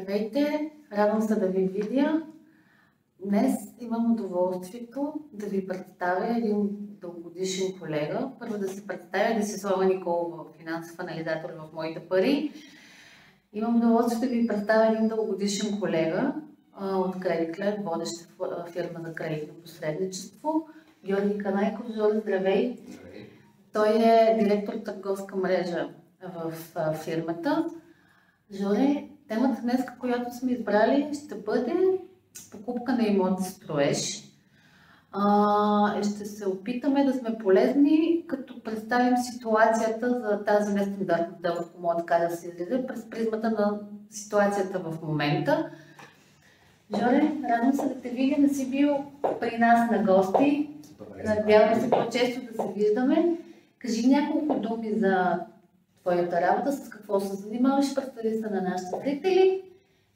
Здравейте, радвам се да ви видя. Днес имам удоволствието да ви представя един дългогодишен колега. Първо да се представя да Десислава Николова, финансов анализатор в Моите пари. Имам удоволствието да ви представя един дългогодишен колега а, от Club, водеща фирма за кредитно посредничество. Георги Канайков, здравей! Здравей! Той е директор търговска мрежа в а, фирмата. Жоре, темата днес, която сме избрали, ще бъде покупка на имоти строеж. А, ще се опитаме да сме полезни, като представим ситуацията за тази нестандартна сделка, ако мога така да се излезе, през призмата на ситуацията в момента. Жоре, радвам се да те видя, не си бил при нас на гости. Надявам се по-често да се виждаме. Кажи няколко думи за твоята работа, с какво се занимаваш, представи се на нашите зрители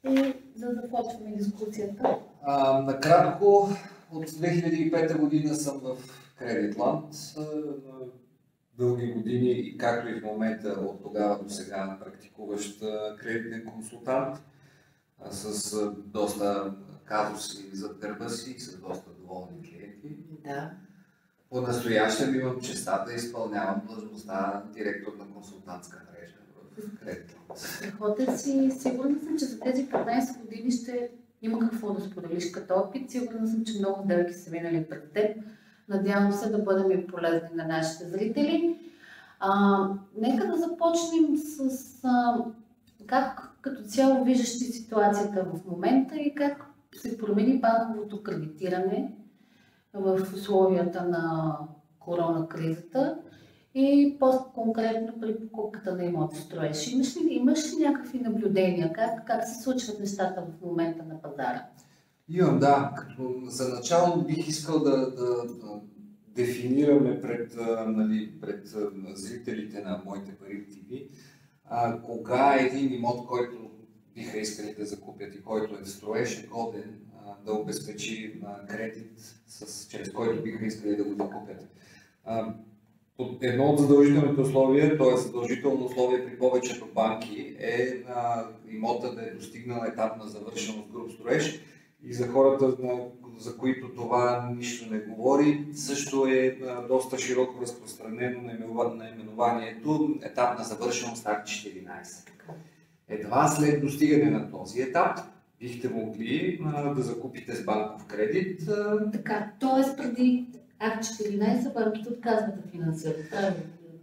и за да започваме дискусията. А, накратко, от 2005 година съм в Кредитланд. Дълги години и както и в момента от тогава до сега практикуващ кредитен консултант с доста казуси зад гърба си и с доста доволни клиенти. Да. По-настоящем имам честа да изпълнявам длъжността директор на консултантска мрежа в Кредит. Страхотен си. Сигурна съм, че за тези 15 години ще има какво да споделиш като опит. Сигурна съм, че много сделки са минали пред теб. Надявам се да бъдем и полезни на нашите зрители. А, нека да започнем с а, как като цяло виждаш ти ситуацията в момента и как се промени банковото кредитиране в условията на коронакризата и по-конкретно при покупката на имоти строеж. Имаш ли, имаш ли някакви наблюдения? Как, как се случват нещата в момента на пазара? Имам, да. Като за начало бих искал да, да, да дефинираме пред, нали, пред зрителите на моите пари ТВ а, кога един имот, който биха искали да закупят и който е строеж, е годен да обезпечи кредит, с, чрез който биха искали да го закупят. Едно от задължителните условия, т.е. задължително условие при повечето банки е на имота да е достигнал етап на завършеност груп строеж и за хората, за които това нищо не говори, също е доста широко разпространено наименованието етап на завършеност Акт 14. Едва след достигане на този етап, бихте могли а, да закупите с банков кредит. А... Така, т.е. преди Акт 14 банките отказват да финансират.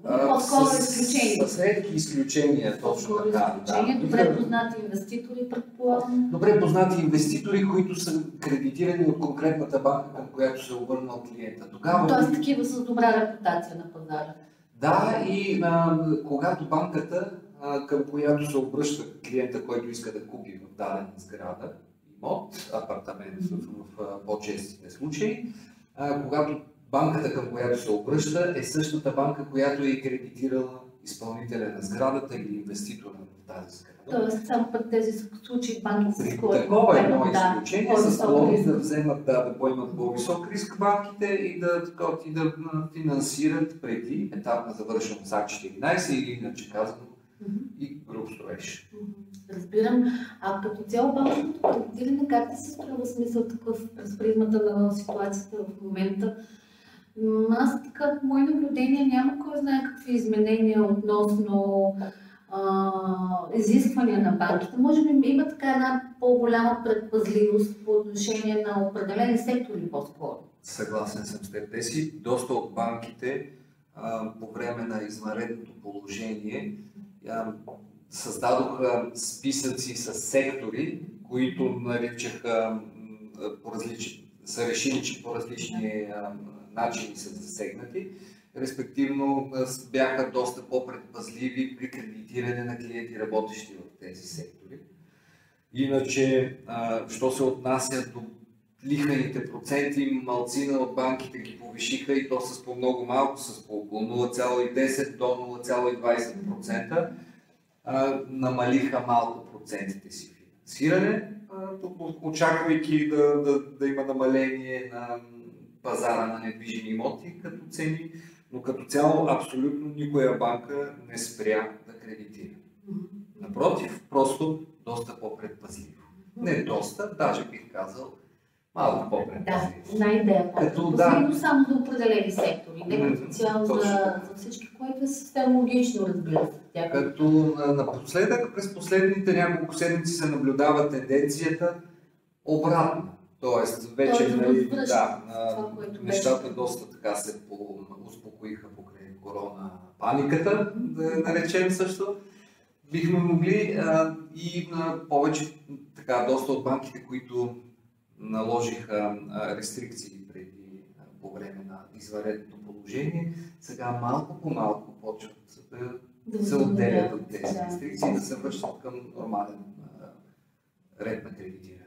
По-скоро изключения. С редки изключения, точно така. Изключения, да. добре познати инвеститори, предполагам. Добре познати инвеститори, които са кредитирани от конкретната банка, към която се е обърнал клиента. Тогава... Тоест такива с добра репутация на пазара. Да, и а, когато банката към която се обръща клиента, който иска да купи в дадена сграда, имот, апартамент в, в по-честите случаи, когато банката, към която се обръща, е същата банка, която е кредитирала изпълнителя на сградата или инвеститора в тази сграда. Тоест, само път тези случаи банки с При такова едно изключение са склонни да вземат, да, да поемат по-висок риск банките и да, и да финансират преди етап на завършеност А14 или иначе казано и груп строеж. Разбирам. А като цяло банковото кредитиране, как ти се струва смисъл такъв през призмата на ситуацията в момента? Аз така, в мои наблюдения няма кой знае какви изменения относно а, изисквания на банките. Може би има така една по-голяма предпазливост по отношение на определени сектори по-скоро. Съгласен съм с теб. Тези доста от банките а, по време на извънредното положение създадоха списъци с сектори, които наричаха по са решили, че по различни начини са засегнати. Респективно бяха доста по-предпазливи при кредитиране на клиенти, работещи в тези сектори. Иначе, що се отнася до лихвените проценти, малцина от банките ги повишиха и то с по много малко, с около 0,10 до 0,20%. Намалиха малко процентите си финансиране, очаквайки да, да, да има намаление на пазара на недвижими имоти като цени, но като цяло абсолютно никоя банка не спря да кредитира. Напротив, просто доста по-предпазливо. Не доста, даже бих казал малко по-предпазливо. Да, на идея. Като, да. само за определени сектори, не като цяло за, за всички, което е съвсем логично, разбира се. Тя... Като напоследък, през последните няколко седмици се наблюдава тенденцията обратно. Тоест, вече Тоест, нали, да, това, нещата беше. доста така се успокоиха покрай корона паниката, да наречем също. Бихме могли а, и на повече, така, доста от банките, които наложиха а, рестрикции преди, а, по време на изваредното положение, сега малко по малко почват да, да се отделят от тези рестрикции и да се връщат към нормален а, ред на кредитиране.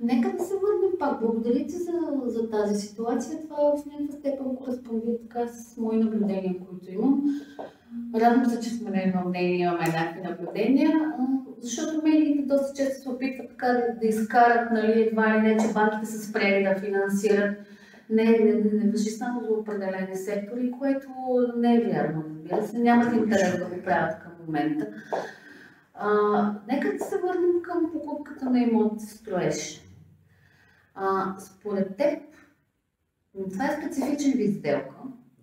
Нека да се върнем пак. Благодаря ти за, за тази ситуация. Това в някаква степен кореспондира така с мои наблюдения, които имам. Радвам се, че сме на едно мнение, имаме еднакви наблюдения, защото медиите доста често се опитват така да, да изкарат, нали, едва ли не, че банките са спрели да финансират. Не, не, не въжи само за определени сектори, което не е вярно, разбира се. Нямат интерес да го правят към момента. А, нека да се върнем към покупката на имот строеж. А, според теб, това е специфичен вид сделка.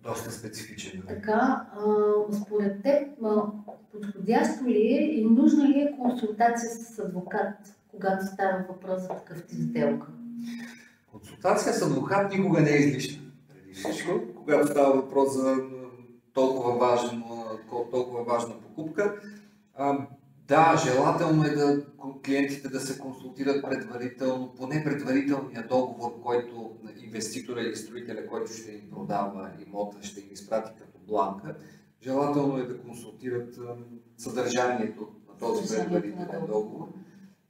Доста специфичен. Да. Така, а, според теб, подходящо ли е и нужна ли е консултация с адвокат, когато става въпрос за такъв тип сделка? Консултация с адвокат никога не е излишна. Преди всичко, когато става въпрос за толкова, важен, толкова важна покупка. Да, желателно е да клиентите да се консултират предварително, поне предварителния договор, който инвеститора или строителя, който ще им продава имота, ще им изпрати като бланка. Желателно е да консултират съдържанието на този предварителен договор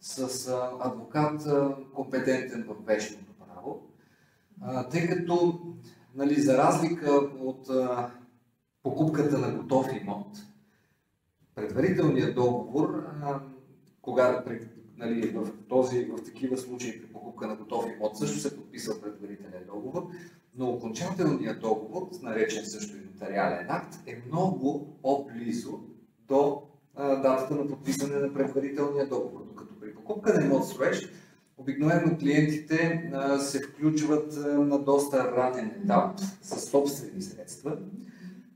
с адвокат, компетентен в вечното тъй като нали, за разлика от покупката на готов имот, предварителният договор, когато нали, в, този, в такива случаи при покупка на готов имот също се подписва предварителен договор, но окончателният договор, наречен също и нотариален акт, е много по-близо до а, датата на подписане на предварителния договор. Докато при покупка на имот строеж, обикновено клиентите се включват на доста ранен етап с собствени средства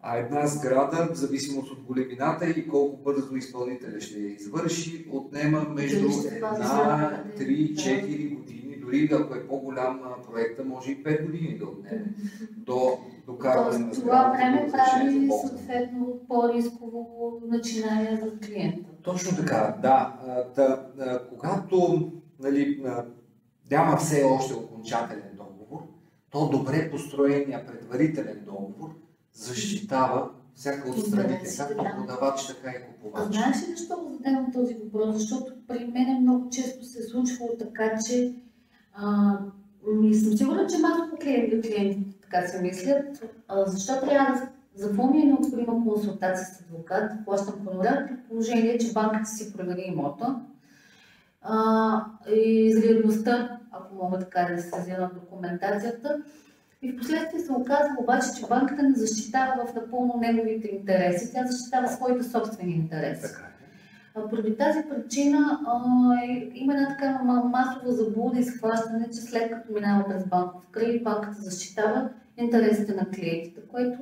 а една сграда, в зависимост от големината и колко бързо изпълнителя ще я извърши, отнема между една, три, четири години, дори ако е по-голям проекта, може и 5 години да отнеме до докарване на Това време прави съответно по-рисково начинание за клиента. Точно така, да. да, да когато нали, няма все още окончателен договор, то добре построения предварителен договор защитава всяка от страните, както да. продавач, така и купувач. А знаеш ли защо го задавам този въпрос? Защото при мен много често се е случвало така, че а, ми съм сигурна, че малко клиенти, клиенти така се мислят, а, защо трябва да за какво ми е необходима консултация с адвокат, плащам хонорар, при положение, че банката си провери имота а, и изгледността, ако мога така да се съзя документацията, и в последствие се оказва обаче, че банката не защитава в напълно неговите интереси, тя защитава своите собствени интереси. Така е. Поради тази причина а, има една така масова заблуда и схващане, че след като минава през банков кредит, банката защитава интересите на клиентите, което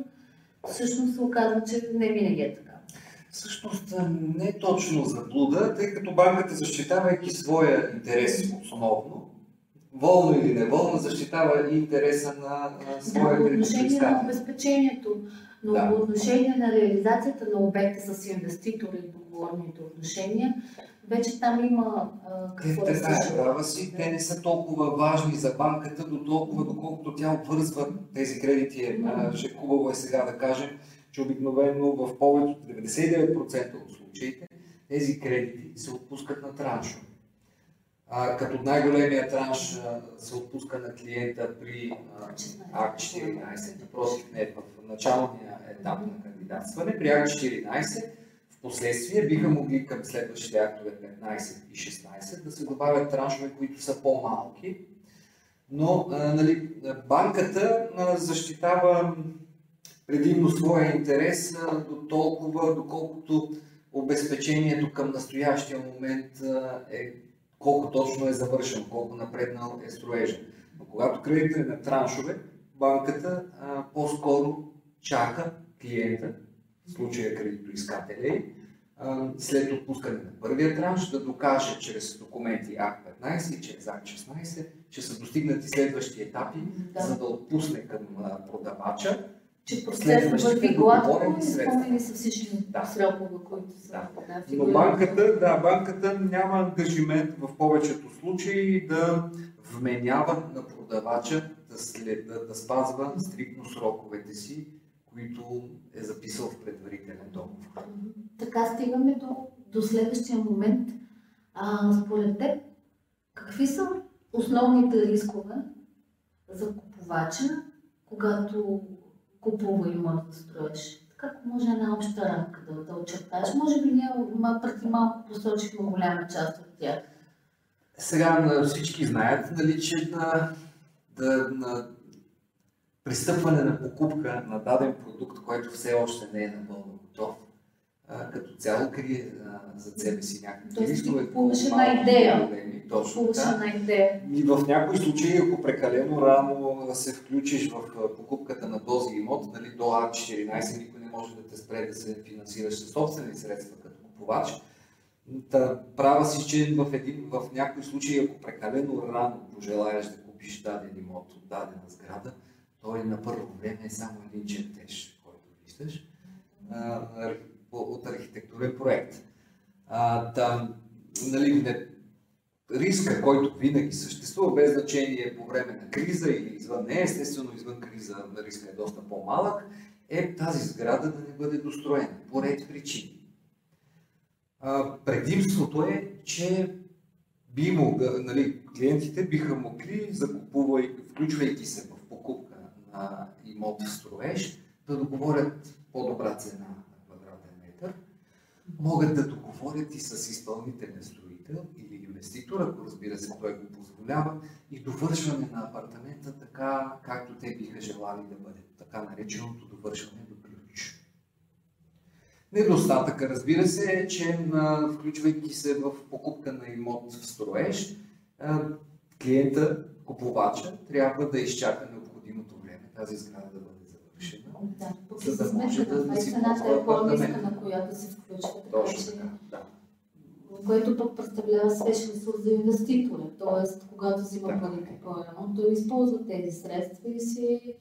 всъщност се оказва, че не винаги е така. Всъщност не е точно заблуда, тъй като банката защитавайки своя интерес основно, волно или неволно защитава и интереса на, на своя да, по отношение на обезпечението, но да. по отношение на реализацията на обекта с инвеститори и договорните отношения, вече там има а, какво Те, да така е, права си. Те не са толкова важни за банката, до толкова, доколкото тя обвързва тези кредити. Е. Ще хубаво е сега да кажем, че обикновено в повечето 99% от случаите тези кредити се отпускат на траншове а, като най-големия транш а, се отпуска на клиента при АК 14, напротив, не в началния етап на кандидатстване, при АК 14 в последствие биха могли към следващите актове 15 и 16 да се добавят траншове, които са по-малки, но а, нали, банката защитава предимно своя интерес до толкова, доколкото обезпечението към настоящия момент е колко точно е завършен, колко напреднал е строежа. Но когато кредитът е на траншове, банката а, по-скоро чака клиента, в случая кредитоискателя, а, след отпускане на първия транш да докаже чрез документи А15 и чрез А16, че са достигнати следващи етапи, да. за да отпусне към продавача че процесът върви гладко и изпълнени са всички да. срокове, които са. Да. Да, Но банката, да, банката няма ангажимент в повечето случаи да вменява на продавача да, след, да, да спазва стрикно сроковете си, които е записал в предварителен договор. Така стигаме до, до следващия момент. А, според теб, какви са основните рискове за купувача, когато купува имот да строиш? Как може една обща рамка да, да очертаеш? Може би ние преди малко посочихме голяма част от тях. Сега всички знаят, нали, че на, да, на пристъпване на покупка на даден продукт, който все още не е напълно готов, като цяло крие а, за себе си някакви рискове. Купуваш една идея. Точно така. И в някои случаи, ако прекалено рано се включиш в покупката на този имот, нали, до А14 никой не може да те спре да се финансираш със собствени средства като купувач. Та, права си, че в, един, в някои случаи, ако прекалено рано пожелаеш да купиш даден имот от дадена сграда, той на първо време е само един чертеж, който виждаш от архитектурен проект. А, там, нали, не, риска, който винаги съществува, без значение по време на криза или извън нея, естествено извън криза риска е доста по-малък, е тази сграда да не бъде достроена по ред причини. Предимството е, че би мога, нали, клиентите биха могли, включвайки се в покупка на имот в строеж, да договорят по-добра цена на квадратен метър. Могат да договорят и с изпълнителен строител или инвеститор, ако разбира се той го позволява, и довършване на апартамента така, както те биха желали да бъде. Така нареченото довършване до ключ. Недостатъка, разбира се, е, че включвайки се в покупка на имот в строеж, клиента, купувача, трябва да изчака необходимото време тази сграда да бъде завършена, да, за да може да, да си ползва е по-ниска, на която се включва. Точно така, да което пък представлява свеж ресурс за инвеститора. Тоест, когато взима парите по ремонт, той използва тези средства и си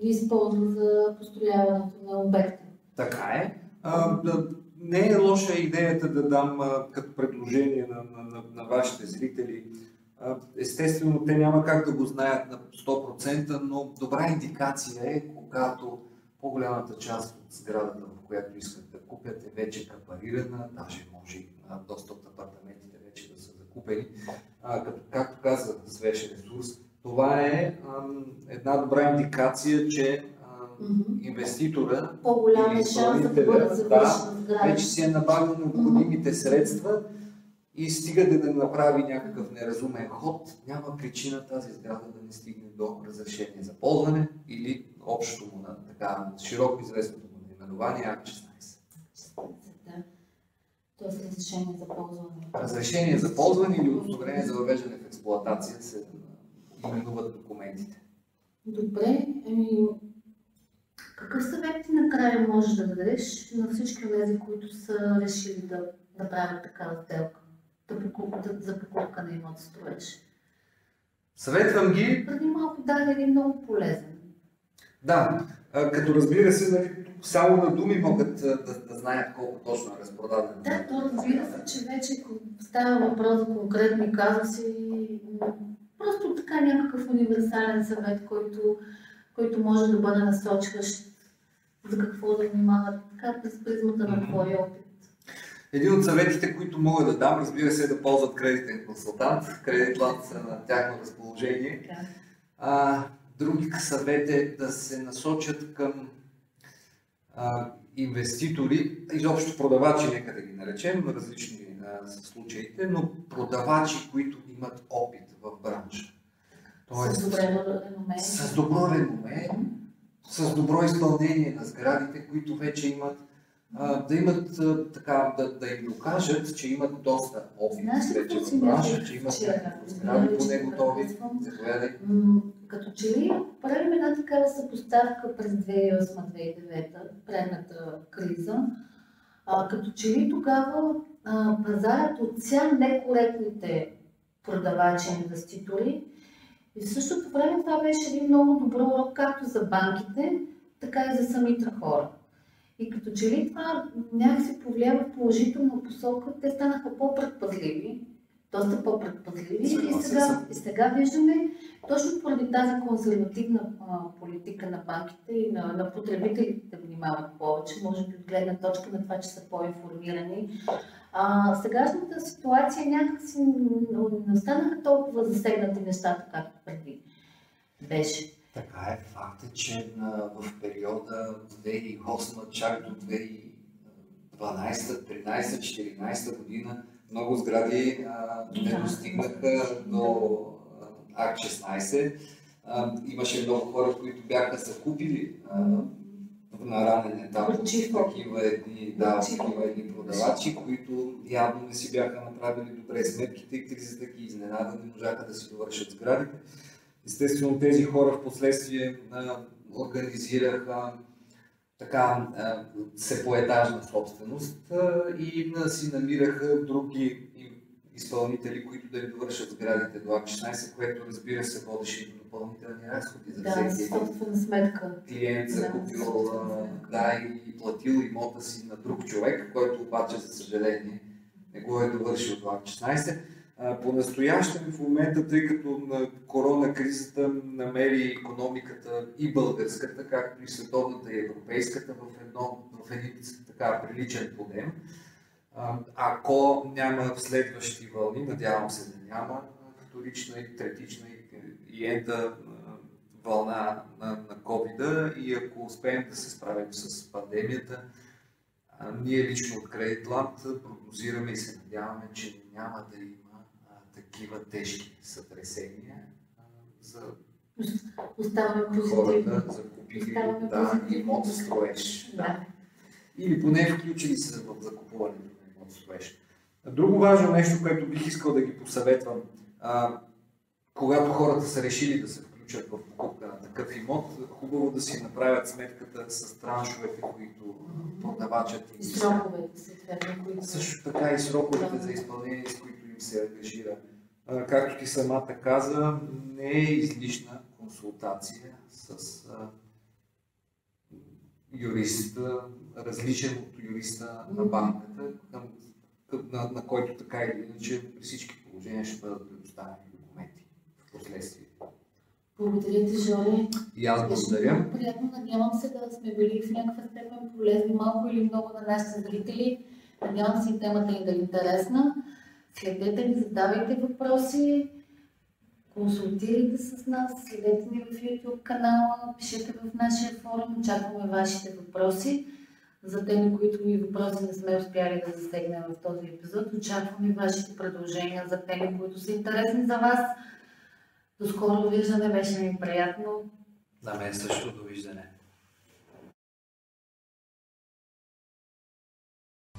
ги използва за построяването на обекта. Така е. А, да, не е лоша идеята да дам а, като предложение на, на, на, на вашите зрители. А, естествено, те няма как да го знаят на 100%, но добра индикация е, когато по-голямата част от сградата, в която искат да купят, е вече капарирана, даже може и доста от апартаментите вече да са закупени. А, като, както каза свеж ресурс, това е а, една добра индикация, че а, инвеститора по-голям е шанс да бъде да, вече си е набавил необходимите средства и стига да направи някакъв неразумен ход, няма причина тази сграда да не стигне до разрешение за ползване или общото му на така широко известното му наименование А16. Тоест разрешение за ползване. Разрешение за ползване или удостоверение за въвеждане в експлоатация се именуват документите. Добре, еми, какъв съвет ти накрая можеш да дадеш на всички тези, които са решили да, да правят такава сделка, да покупат, за покупка на имот строеж? Съветвам ги. Преди малко даде един много полезен. Да, като разбира се, нали, само на думи могат да, да знаят колко точно е разпродадено. Да, то разбира се, че вече става въпрос за конкретни казуси. Просто така някакъв универсален съвет, който, който може да бъде насочващ за какво да внимават така през призмата на твоя опит. Един от съветите, които мога да дам, разбира се, е да ползват кредитен консултант. Кредитланд са на тяхно разположение. Да. А, други съвет е да се насочат към а, инвеститори, изобщо продавачи, нека да ги наречем, различни а, са случаите, но продавачи, които имат опит в бранша. Тоест, с добро реноме. С добро реноме, с добро изпълнение на сградите, които вече имат да имат така, да, да им докажат, че имат доста опит вече в бранша, че имат сгради по него готови. Заповядай. Като че ли правим една такава съпоставка през 2008-2009, предната криза, а, като че ли тогава а, пазарът отся некоректните продавачи, инвеститори, и в същото време това беше един много добро урок както за банките, така и за самите хора. И като че ли това някакси повлиява в положителна посока, те станаха по-предпазливи, доста по-предпазливи. И сега, и сега виждаме, точно поради тази консервативна политика на банките и на, на потребителите да внимават повече, може би от гледна точка на това, че са по-информирани. А, сегашната ситуация някакси не станаха толкова засегнати нещата, както преди беше. Така е. Факт е, че в периода 2008 чак до 2012, 13, 14 година много сгради а, не достигнаха до АК 16. А, имаше много хора, които бяха закупили а, на ранен етап такива едни, да, такива едни продавачи, които явно не си бяха направили добре сметките и кризата ги изненада, не можаха да си довършат сградите. Естествено, тези хора в последствие организираха така сепоетажна собственост и си намираха други изпълнители, които да им довършат сградите до А16, което разбира се водеше до допълнителни разходи за да, всеки собствена сметка. клиент, закупил да, да, и платил имота си на друг човек, който обаче, за съжаление, не го е довършил до А16. По-настоящем в момента, тъй като на корона кризата намери економиката и българската, както и световната и европейската в, едно, в един така приличен подем, ако няма следващи вълни, надявам се да няма вторична и третична и ента вълна на, на COVID и ако успеем да се справим с пандемията, ние лично от Creditland прогнозираме и се надяваме, че няма да има такива тежки сътресения за Оставаме хората, закупили да, имот строеж. Да. Или поне включили се в закупуването на имот строеж. Друго важно нещо, което бих искал да ги посъветвам, а, когато хората са решили да се включат в покупка на такъв имот, хубаво да си направят сметката с траншовете, които продавачат и сроковете, съответно. Също така и сроковете за изпълнение, с които им се ангажира както ти самата каза, не е излишна консултация с юриста, различен от юриста на банката, към, на, на който така или иначе при всички положения ще бъдат предоставени документи в последствие. Благодаря ти, Жори. И аз благодаря. Приятно, надявам се да сме били в някаква степен полезни малко или много на нашите зрители. Надявам се и темата ни да е интересна. Следете ни, задавайте въпроси, консултирайте с нас, следете ни в YouTube канала, пишете в нашия форум, очакваме вашите въпроси. За теми, които ми въпроси не сме успяли да засегнем в този епизод, очакваме вашите предложения за теми, които са интересни за вас. До скоро виждане, беше ми приятно. На мен също довиждане.